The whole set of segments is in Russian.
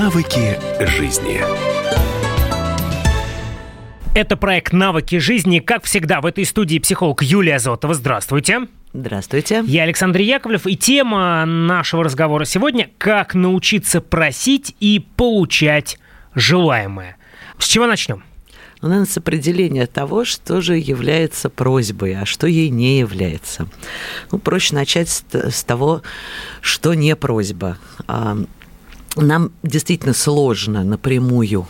Навыки жизни. Это проект «Навыки жизни». Как всегда, в этой студии психолог Юлия Зотова. Здравствуйте. Здравствуйте. Я Александр Яковлев. И тема нашего разговора сегодня – как научиться просить и получать желаемое. С чего начнем? Ну, наверное, с определения того, что же является просьбой, а что ей не является. Ну, проще начать с, с того, что не просьба. А, нам действительно сложно напрямую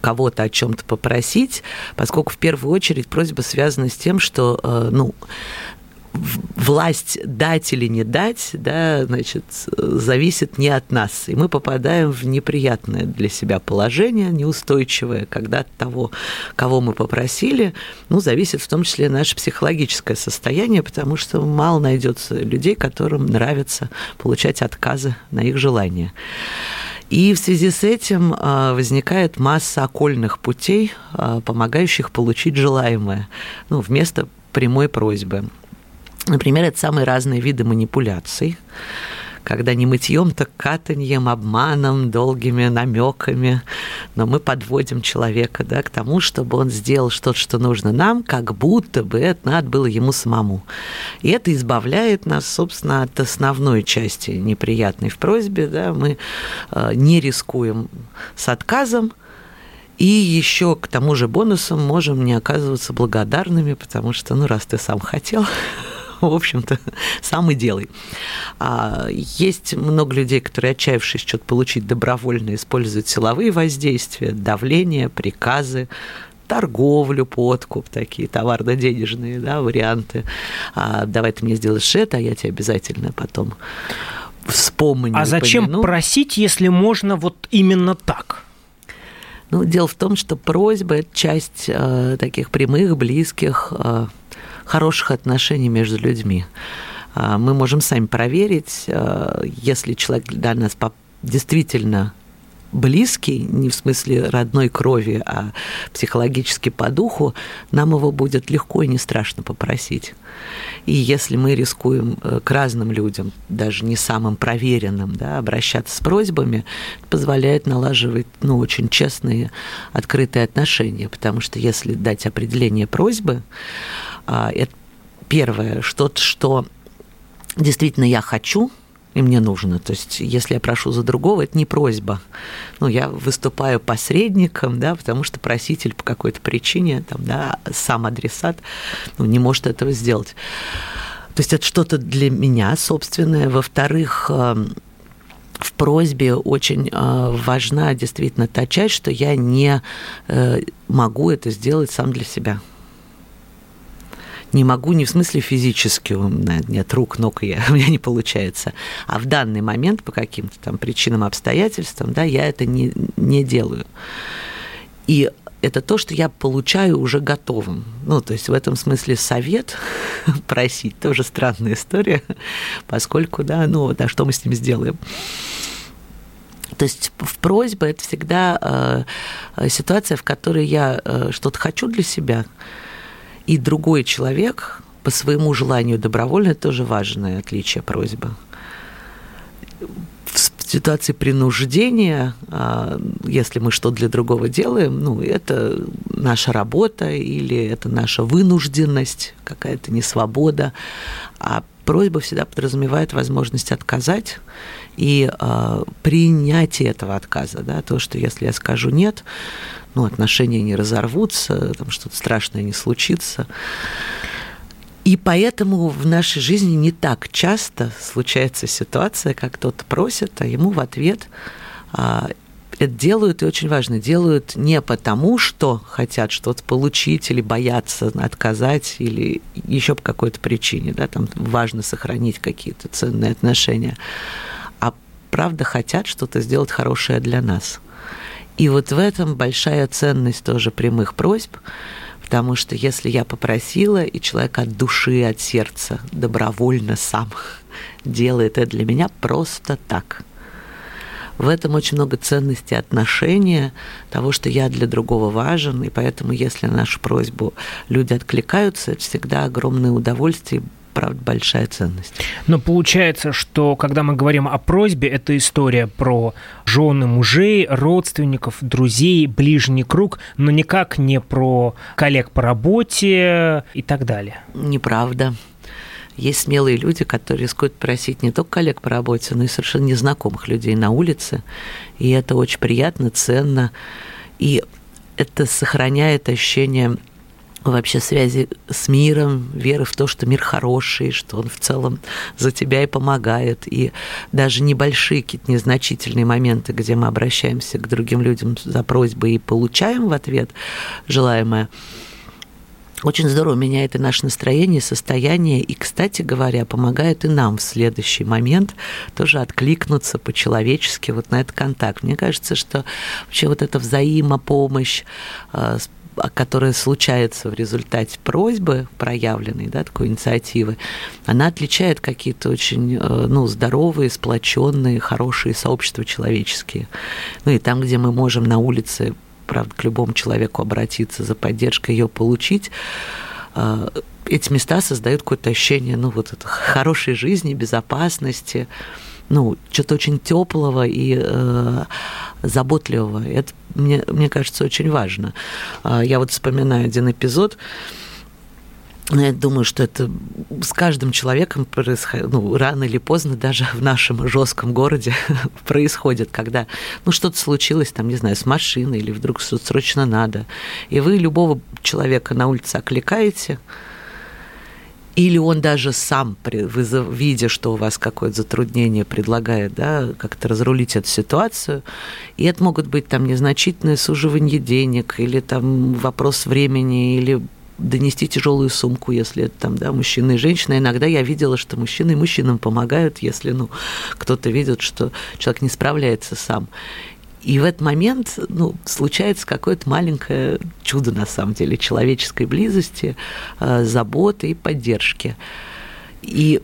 кого-то о чем-то попросить, поскольку в первую очередь просьба связана с тем, что э, ну, власть дать или не дать, да, значит, зависит не от нас. И мы попадаем в неприятное для себя положение, неустойчивое, когда от того, кого мы попросили, ну, зависит в том числе наше психологическое состояние, потому что мало найдется людей, которым нравится получать отказы на их желания. И в связи с этим а, возникает масса окольных путей, а, помогающих получить желаемое, ну, вместо прямой просьбы. Например, это самые разные виды манипуляций, когда не мытьем, так катаньем, обманом, долгими намеками, но мы подводим человека да, к тому, чтобы он сделал что-то, что нужно нам, как будто бы это надо было ему самому. И это избавляет нас, собственно, от основной части неприятной в просьбе. Да, мы э, не рискуем с отказом, и еще к тому же бонусам можем не оказываться благодарными, потому что, ну, раз ты сам хотел, в общем-то, сам и делай. А, есть много людей, которые, отчаявшись что-то получить добровольно, используют силовые воздействия, давление, приказы, торговлю, подкуп, такие товарно-денежные да, варианты. А, давай ты мне сделаешь это, а я тебе обязательно потом вспомню. А зачем помяну. просить, если можно вот именно так? Ну, дело в том, что просьба – это часть э, таких прямых, близких, э, хороших отношений между людьми. А, мы можем сами проверить, э, если человек для нас действительно близкий, не в смысле родной крови, а психологически по духу, нам его будет легко и не страшно попросить. И если мы рискуем э, к разным людям, даже не самым проверенным, да, обращаться с просьбами, позволяет налаживать ну, очень честные, открытые отношения. Потому что если дать определение просьбы, а, это первое, что-то, что действительно я хочу, и мне нужно. То есть, если я прошу за другого, это не просьба. Ну, я выступаю посредником, да, потому что проситель по какой-то причине, там, да, сам адресат ну, не может этого сделать. То есть это что-то для меня собственное. Во-вторых, эм, в просьбе очень э, важна действительно та часть, что я не э, могу это сделать сам для себя не могу не в смысле физически, нет рук, ног, я, у меня не получается, а в данный момент по каким-то там причинам, обстоятельствам, да, я это не, не делаю. И это то, что я получаю уже готовым. Ну, то есть в этом смысле совет просить тоже странная история, поскольку, да, ну, да, что мы с ним сделаем. То есть в просьбе это всегда э, ситуация, в которой я э, что-то хочу для себя, и другой человек по своему желанию добровольно, это тоже важное отличие просьбы. В ситуации принуждения, а, если мы что для другого делаем, ну, это наша работа или это наша вынужденность, какая-то несвобода. А просьба всегда подразумевает возможность отказать и э, принятие этого отказа. Да, то, что если я скажу нет, ну, отношения не разорвутся, там что-то страшное не случится. И поэтому в нашей жизни не так часто случается ситуация, как кто-то просит, а ему в ответ а, это делают, и очень важно, делают не потому, что хотят что-то получить или боятся отказать, или еще по какой-то причине, да, там важно сохранить какие-то ценные отношения, а правда хотят что-то сделать хорошее для нас. И вот в этом большая ценность тоже прямых просьб, потому что если я попросила, и человек от души, от сердца добровольно сам делает это для меня просто так. В этом очень много ценности отношения, того, что я для другого важен, и поэтому, если на нашу просьбу люди откликаются, это всегда огромное удовольствие правда, большая ценность. Но получается, что когда мы говорим о просьбе, это история про жены мужей, родственников, друзей, ближний круг, но никак не про коллег по работе и так далее. Неправда. Есть смелые люди, которые рискуют просить не только коллег по работе, но и совершенно незнакомых людей на улице. И это очень приятно, ценно. И это сохраняет ощущение вообще связи с миром, веры в то, что мир хороший, что он в целом за тебя и помогает. И даже небольшие какие-то незначительные моменты, где мы обращаемся к другим людям за просьбой и получаем в ответ желаемое, очень здорово меняет и наше настроение, состояние, и, кстати говоря, помогает и нам в следующий момент тоже откликнуться по-человечески вот на этот контакт. Мне кажется, что вообще вот эта взаимопомощь, э, которая случается в результате просьбы проявленной, да, такой инициативы, она отличает какие-то очень э, ну, здоровые, сплоченные, хорошие сообщества человеческие. Ну и там, где мы можем на улице, правда, к любому человеку обратиться за поддержкой, ее получить, э, эти места создают какое-то ощущение, ну, вот это хорошей жизни, безопасности, ну, что-то очень теплого и э, заботливого. Это, мне, мне кажется, очень важно. А, я вот вспоминаю один эпизод, но я думаю, что это с каждым человеком происходит, ну, рано или поздно, даже в нашем жестком городе происходит, когда, ну, что-то случилось, там, не знаю, с машиной, или вдруг что-то срочно надо, и вы любого человека на улице окликаете, или он даже сам, видя, что у вас какое-то затруднение, предлагает да, как-то разрулить эту ситуацию. И это могут быть там незначительное суживание денег, или там вопрос времени, или донести тяжелую сумку, если это там, да, мужчина и женщина. Иногда я видела, что мужчины мужчинам помогают, если, ну, кто-то видит, что человек не справляется сам. И в этот момент ну, случается какое-то маленькое чудо, на самом деле, человеческой близости, э, заботы и поддержки. И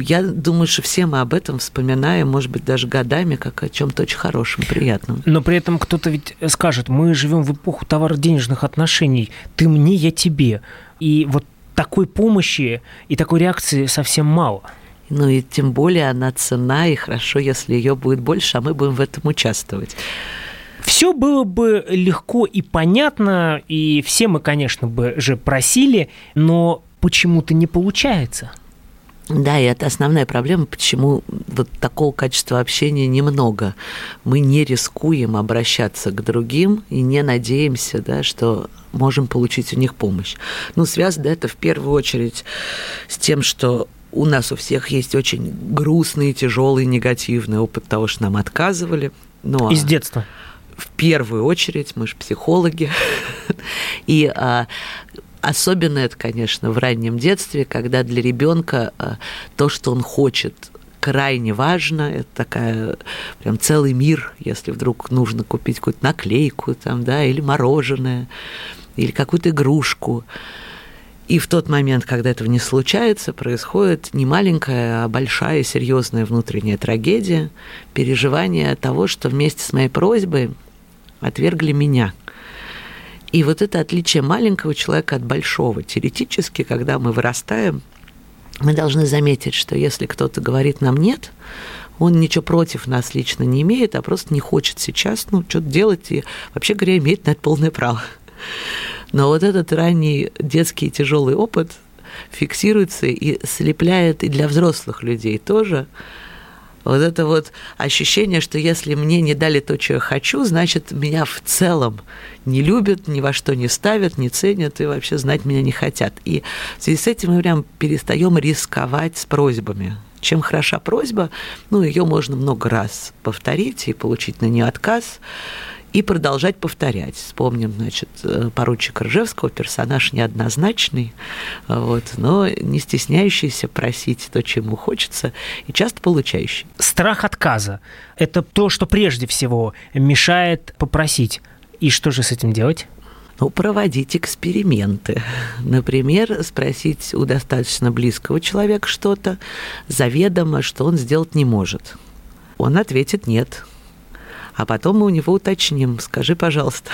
я думаю, что все мы об этом вспоминаем, может быть, даже годами, как о чем-то очень хорошем, приятном. Но при этом кто-то ведь скажет, мы живем в эпоху товарно-денежных отношений, ты мне, я тебе. И вот такой помощи и такой реакции совсем мало. Ну и тем более она цена, и хорошо, если ее будет больше, а мы будем в этом участвовать. Все было бы легко и понятно, и все мы, конечно, бы же просили, но почему-то не получается. Да, и это основная проблема, почему вот такого качества общения немного. Мы не рискуем обращаться к другим и не надеемся, да, что можем получить у них помощь. Ну, связано это в первую очередь с тем, что у нас у всех есть очень грустный, тяжелый, негативный опыт того, что нам отказывали. Ну, а Из детства. В первую очередь, мы же психологи. И а, особенно это, конечно, в раннем детстве, когда для ребенка а, то, что он хочет, крайне важно. Это такая прям целый мир, если вдруг нужно купить какую-то наклейку там, да, или мороженое, или какую-то игрушку. И в тот момент, когда этого не случается, происходит не маленькая, а большая, серьезная внутренняя трагедия, переживание того, что вместе с моей просьбой отвергли меня. И вот это отличие маленького человека от большого. Теоретически, когда мы вырастаем, мы должны заметить, что если кто-то говорит нам «нет», он ничего против нас лично не имеет, а просто не хочет сейчас ну, что-то делать и, вообще говоря, имеет на это полное право. Но вот этот ранний детский тяжелый опыт фиксируется и слепляет и для взрослых людей тоже. Вот это вот ощущение, что если мне не дали то, что я хочу, значит, меня в целом не любят, ни во что не ставят, не ценят и вообще знать меня не хотят. И в связи с этим мы прям перестаем рисковать с просьбами. Чем хороша просьба, ну, ее можно много раз повторить и получить на нее отказ и продолжать повторять. Вспомним, значит, э, поручика Ржевского, персонаж неоднозначный, вот, но не стесняющийся просить то, чему хочется, и часто получающий. Страх отказа – это то, что прежде всего мешает попросить. И что же с этим делать? Ну, проводить эксперименты. Например, спросить у достаточно близкого человека что-то, заведомо, что он сделать не может. Он ответит «нет», а потом мы у него уточним, скажи, пожалуйста,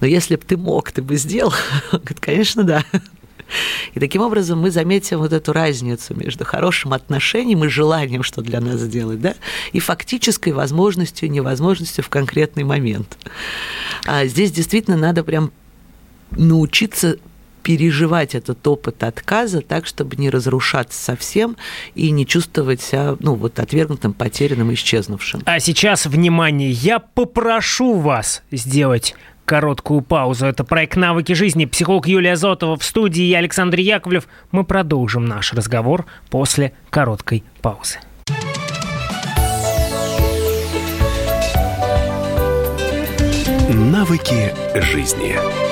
но если бы ты мог, ты бы сделал? Он говорит, конечно, да. И таким образом мы заметим вот эту разницу между хорошим отношением и желанием, что для нас сделать, да, и фактической возможностью и невозможностью в конкретный момент. А здесь действительно надо прям научиться переживать этот опыт отказа так, чтобы не разрушаться совсем и не чувствовать себя, ну, вот отвергнутым, потерянным, исчезнувшим. А сейчас, внимание, я попрошу вас сделать короткую паузу. Это проект «Навыки жизни». Психолог Юлия Зотова в студии, я Александр Яковлев. Мы продолжим наш разговор после короткой паузы. Навыки жизни.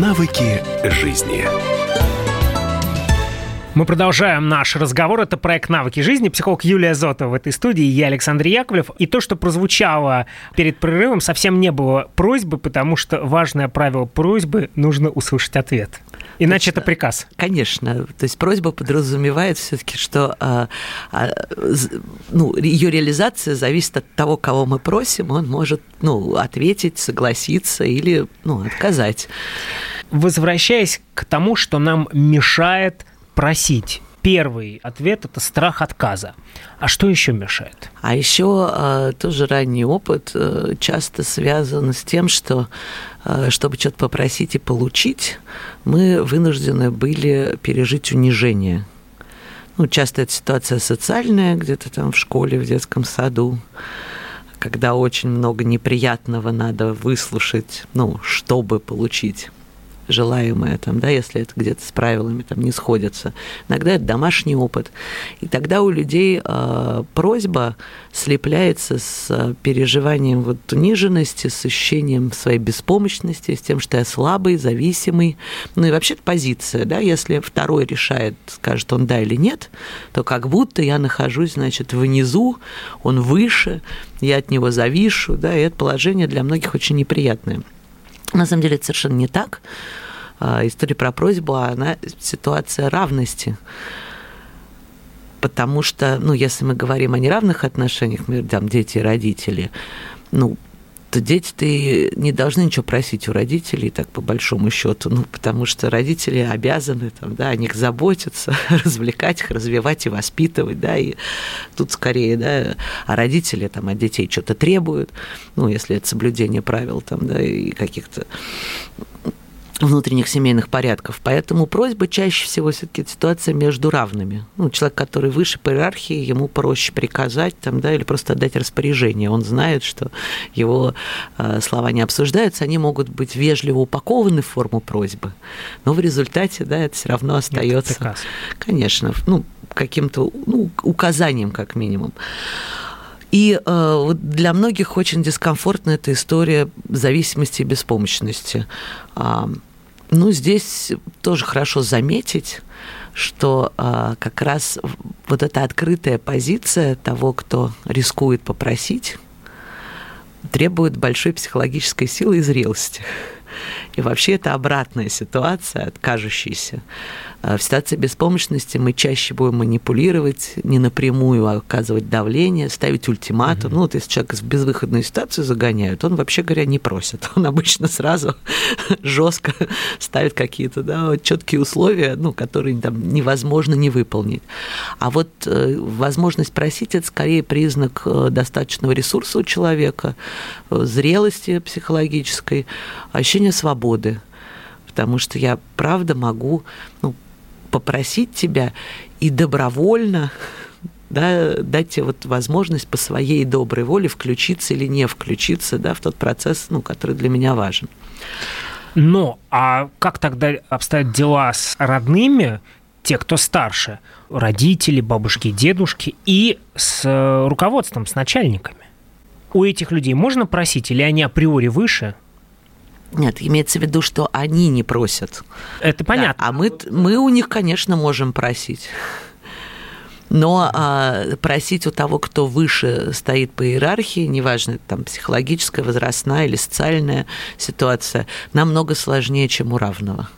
Навыки жизни. Мы продолжаем наш разговор. Это проект «Навыки жизни». Психолог Юлия Зотова в этой студии, я Александр Яковлев. И то, что прозвучало перед прерывом, совсем не было просьбы, потому что важное правило просьбы – нужно услышать ответ. Иначе это приказ. Конечно. То есть просьба подразумевает все-таки, что а, а, ну, ее реализация зависит от того, кого мы просим. Он может ну, ответить, согласиться или ну, отказать. Возвращаясь к тому, что нам мешает просить. Первый ответ – это страх отказа. А что еще мешает? А еще э, тоже ранний опыт э, часто связан с тем, что чтобы что-то попросить и получить, мы вынуждены были пережить унижение. Ну, часто это ситуация социальная, где-то там в школе, в детском саду, когда очень много неприятного надо выслушать, ну, чтобы получить желаемое, там, да, если это где-то с правилами там, не сходятся. Иногда это домашний опыт. И тогда у людей э, просьба слепляется с переживанием вот униженности, с ощущением своей беспомощности, с тем, что я слабый, зависимый. Ну и вообще позиция, да, если второй решает, скажет он да или нет, то как будто я нахожусь, значит, внизу, он выше, я от него завишу, да, и это положение для многих очень неприятное. На самом деле это совершенно не так. А, история про просьбу, она ситуация равности. Потому что, ну, если мы говорим о неравных отношениях, там, дети и родители, ну, то дети-то не должны ничего просить у родителей, так по большому счету, ну, потому что родители обязаны там, да, о них заботиться, развлекать их, развивать и воспитывать, да, и тут скорее, да, а родители там от детей что-то требуют, ну, если это соблюдение правил там, да, и каких-то внутренних семейных порядков. Поэтому просьба чаще всего все-таки ситуация между равными. Ну, человек, который выше по иерархии, ему проще приказать там, да, или просто отдать распоряжение. Он знает, что его э, слова не обсуждаются, они могут быть вежливо упакованы в форму просьбы, но в результате да, это все равно остается, конечно, ну, каким-то ну, указанием как минимум. И э, для многих очень дискомфортна эта история зависимости и беспомощности. А, ну, здесь тоже хорошо заметить, что а, как раз вот эта открытая позиция того, кто рискует попросить, требует большой психологической силы и зрелости. И вообще это обратная ситуация от кажущейся. А в ситуации беспомощности мы чаще будем манипулировать, не напрямую а оказывать давление, ставить ультиматум. Mm-hmm. Ну, вот если человек в безвыходную ситуацию загоняют, он, вообще говоря, не просит. Он обычно сразу жестко ставит какие-то да, четкие условия, ну, которые там невозможно не выполнить. А вот э, возможность просить – это скорее признак э, достаточного ресурса у человека, э, зрелости психологической, ощущения свободы потому что я правда могу ну, попросить тебя и добровольно да, дать тебе вот возможность по своей доброй воле включиться или не включиться да, в тот процесс, ну, который для меня важен. Но, а как тогда обстоят дела с родными, те, кто старше, родители, бабушки, дедушки, и с э, руководством, с начальниками? У этих людей можно просить, или они априори выше? Нет, имеется в виду, что они не просят. Это понятно. Да, а мы, мы у них, конечно, можем просить. Но а, просить у того, кто выше стоит по иерархии, неважно, там психологическая, возрастная или социальная ситуация, намного сложнее, чем у равного.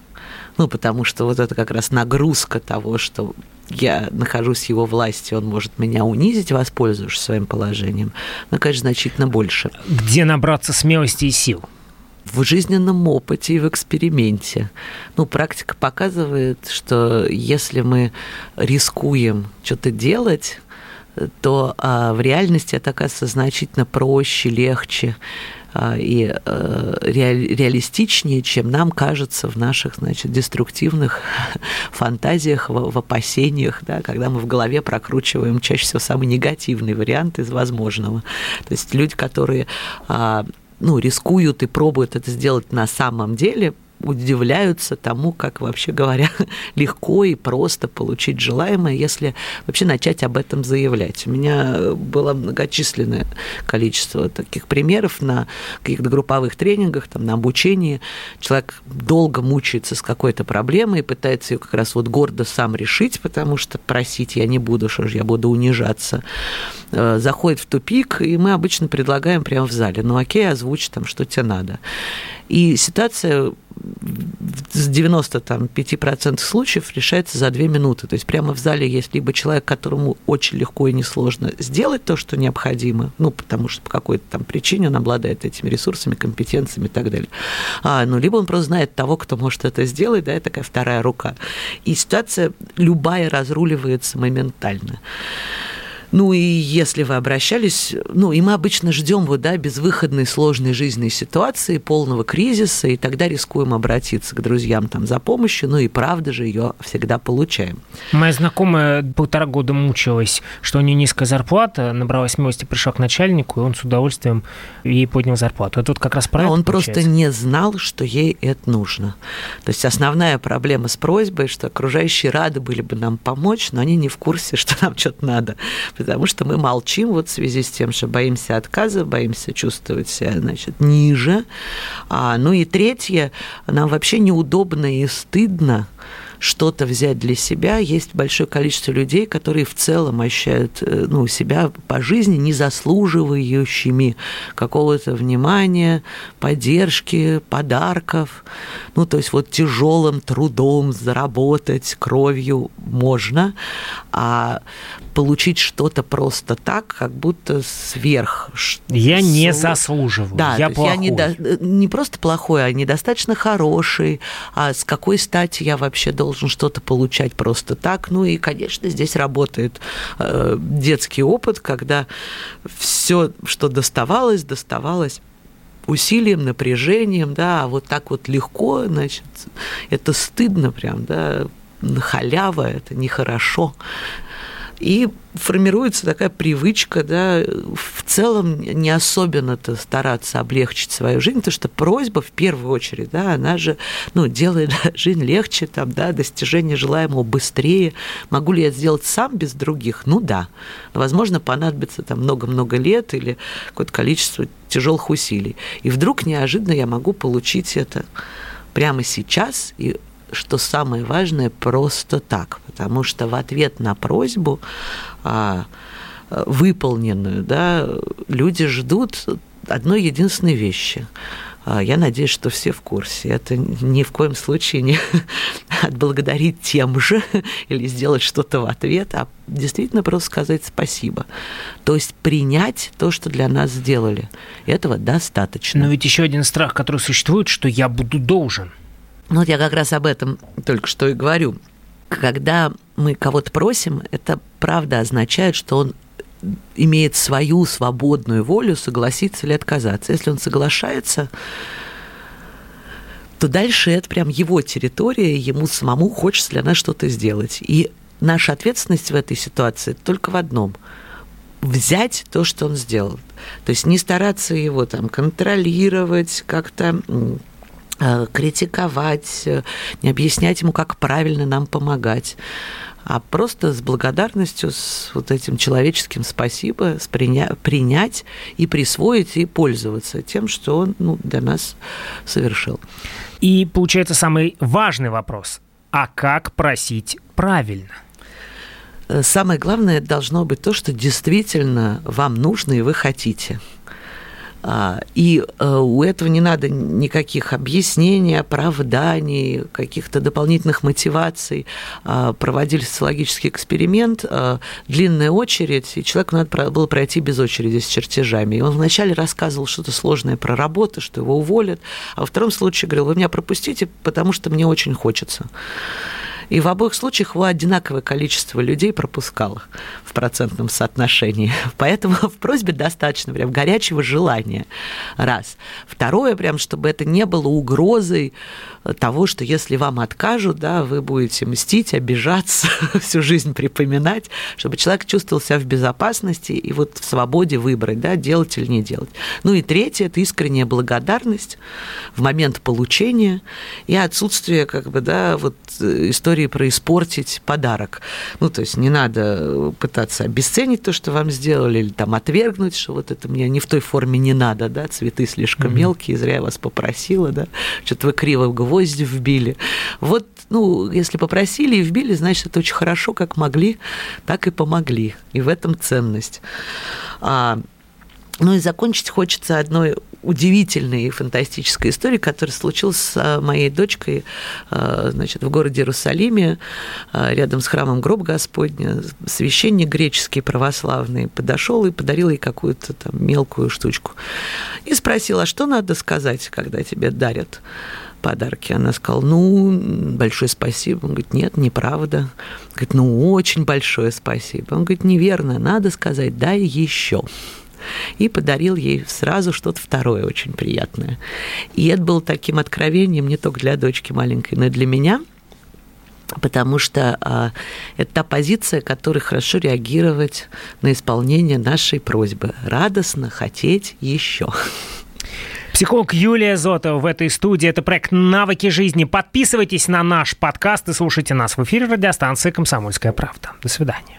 Ну, потому что вот это как раз нагрузка того, что я нахожусь в его власти, он может меня унизить, воспользовавшись своим положением, но, конечно, значительно больше. Где набраться смелости и сил? В жизненном опыте и в эксперименте. Ну, практика показывает, что если мы рискуем что-то делать, то а, в реальности это оказывается значительно проще, легче а, и а, реалистичнее, чем нам кажется в наших, значит, деструктивных фантазиях, в, в опасениях, да, когда мы в голове прокручиваем чаще всего самый негативный вариант из возможного. То есть люди, которые а, ну, рискуют и пробуют это сделать на самом деле, удивляются тому, как вообще говоря, легко и просто получить желаемое, если вообще начать об этом заявлять. У меня было многочисленное количество таких примеров на каких-то групповых тренингах, там, на обучении. Человек долго мучается с какой-то проблемой и пытается ее как раз вот гордо сам решить, потому что просить я не буду, что же я буду унижаться. Э, заходит в тупик, и мы обычно предлагаем прямо в зале, ну окей, озвучь там, что тебе надо. И ситуация с 95% случаев решается за две минуты. То есть прямо в зале есть либо человек, которому очень легко и несложно сделать то, что необходимо, ну, потому что по какой-то там причине он обладает этими ресурсами, компетенциями и так далее. А, ну, либо он просто знает того, кто может это сделать, да, это такая вторая рука. И ситуация любая разруливается моментально. Ну и если вы обращались, ну и мы обычно ждем вот, да, безвыходной сложной жизненной ситуации, полного кризиса, и тогда рискуем обратиться к друзьям там за помощью, ну и правда же ее всегда получаем. Моя знакомая полтора года мучилась, что у нее низкая зарплата, набралась смелости, пришла к начальнику, и он с удовольствием ей поднял зарплату. Это вот как раз а он получается. просто не знал, что ей это нужно. То есть основная проблема с просьбой, что окружающие рады были бы нам помочь, но они не в курсе, что нам что-то надо потому что мы молчим вот в связи с тем, что боимся отказа, боимся чувствовать себя, значит, ниже. А, ну и третье, нам вообще неудобно и стыдно что-то взять для себя. Есть большое количество людей, которые в целом ощущают э, ну, себя по жизни не заслуживающими какого-то внимания, поддержки, подарков. Ну, то есть вот тяжелым трудом заработать кровью можно, а получить что-то просто так, как будто сверх. Я не заслуживаю. Да, я плохой. Я не, э, не просто плохой, а недостаточно хороший. А с какой стати я вообще должен что-то получать просто так? Ну и, конечно, здесь работает э, детский опыт, когда все, что доставалось, доставалось усилием, напряжением, да, а вот так вот легко, значит, это стыдно прям, да, халява, это нехорошо. И формируется такая привычка, да, в целом не особенно-то стараться облегчить свою жизнь, потому что просьба в первую очередь, да, она же, ну, делает жизнь легче, там, да, достижение желаемого быстрее. Могу ли я сделать сам без других? Ну да. Возможно, понадобится там много-много лет или какое-то количество тяжелых усилий. И вдруг неожиданно я могу получить это прямо сейчас и что самое важное, просто так, потому что в ответ на просьбу а, выполненную, да, люди ждут одной единственной вещи. А, я надеюсь, что все в курсе. Это ни в коем случае не отблагодарить тем же или сделать что-то в ответ, а действительно просто сказать спасибо. То есть принять то, что для нас сделали. Этого достаточно. Но ведь еще один страх, который существует, что я буду должен. Вот я как раз об этом только что и говорю. Когда мы кого-то просим, это правда означает, что он имеет свою свободную волю согласиться или отказаться. Если он соглашается, то дальше это прям его территория, ему самому хочется для нас что-то сделать. И наша ответственность в этой ситуации только в одном – взять то, что он сделал. То есть не стараться его там контролировать, как-то критиковать, э, не объяснять ему, как правильно нам помогать. а просто с благодарностью, с вот этим человеческим спасибо, с приня- принять и присвоить, и пользоваться тем, что он ну, для нас совершил. И получается самый важный вопрос. А как просить правильно? Э, самое главное должно быть то, что действительно вам нужно и вы хотите. А, и э, у этого не надо никаких объяснений, оправданий, каких-то дополнительных мотиваций. А, проводили социологический эксперимент, а, длинная очередь, и человеку надо было пройти без очереди с чертежами. И он вначале рассказывал что-то сложное про работу, что его уволят, а во втором случае говорил, вы меня пропустите, потому что мне очень хочется. И в обоих случаях его одинаковое количество людей пропускало в процентном соотношении. Поэтому в просьбе достаточно прям горячего желания. Раз. Второе, прям, чтобы это не было угрозой того, что если вам откажут, да, вы будете мстить, обижаться, всю жизнь припоминать, чтобы человек чувствовал себя в безопасности и вот в свободе выбрать, да, делать или не делать. Ну и третье – это искренняя благодарность в момент получения и отсутствие, как бы, да, вот э, истории про испортить подарок. Ну, то есть не надо пытаться обесценить то, что вам сделали, или там отвергнуть, что вот это мне не в той форме не надо, да, цветы слишком mm-hmm. мелкие, зря я вас попросила, да, что-то вы криво гвозди вбили. Вот, ну, если попросили и вбили, значит, это очень хорошо, как могли, так и помогли. И в этом ценность. А, ну и закончить хочется одной удивительной и фантастической историей, которая случилась с а, моей дочкой а, значит, в городе Иерусалиме, а, рядом с храмом Гроб Господня. Священник греческий православный подошел и подарил ей какую-то там мелкую штучку. И спросил, а что надо сказать, когда тебе дарят? подарки. Она сказала, ну, большое спасибо. Он говорит, нет, неправда. Говорит, ну, очень большое спасибо. Он говорит, неверно, надо сказать, дай еще и подарил ей сразу что-то второе очень приятное. И это было таким откровением не только для дочки маленькой, но и для меня, потому что а, это та позиция, которая хорошо реагировать на исполнение нашей просьбы. Радостно хотеть еще. Психолог Юлия Зотова в этой студии. Это проект «Навыки жизни». Подписывайтесь на наш подкаст и слушайте нас в эфире радиостанции «Комсомольская правда». До свидания.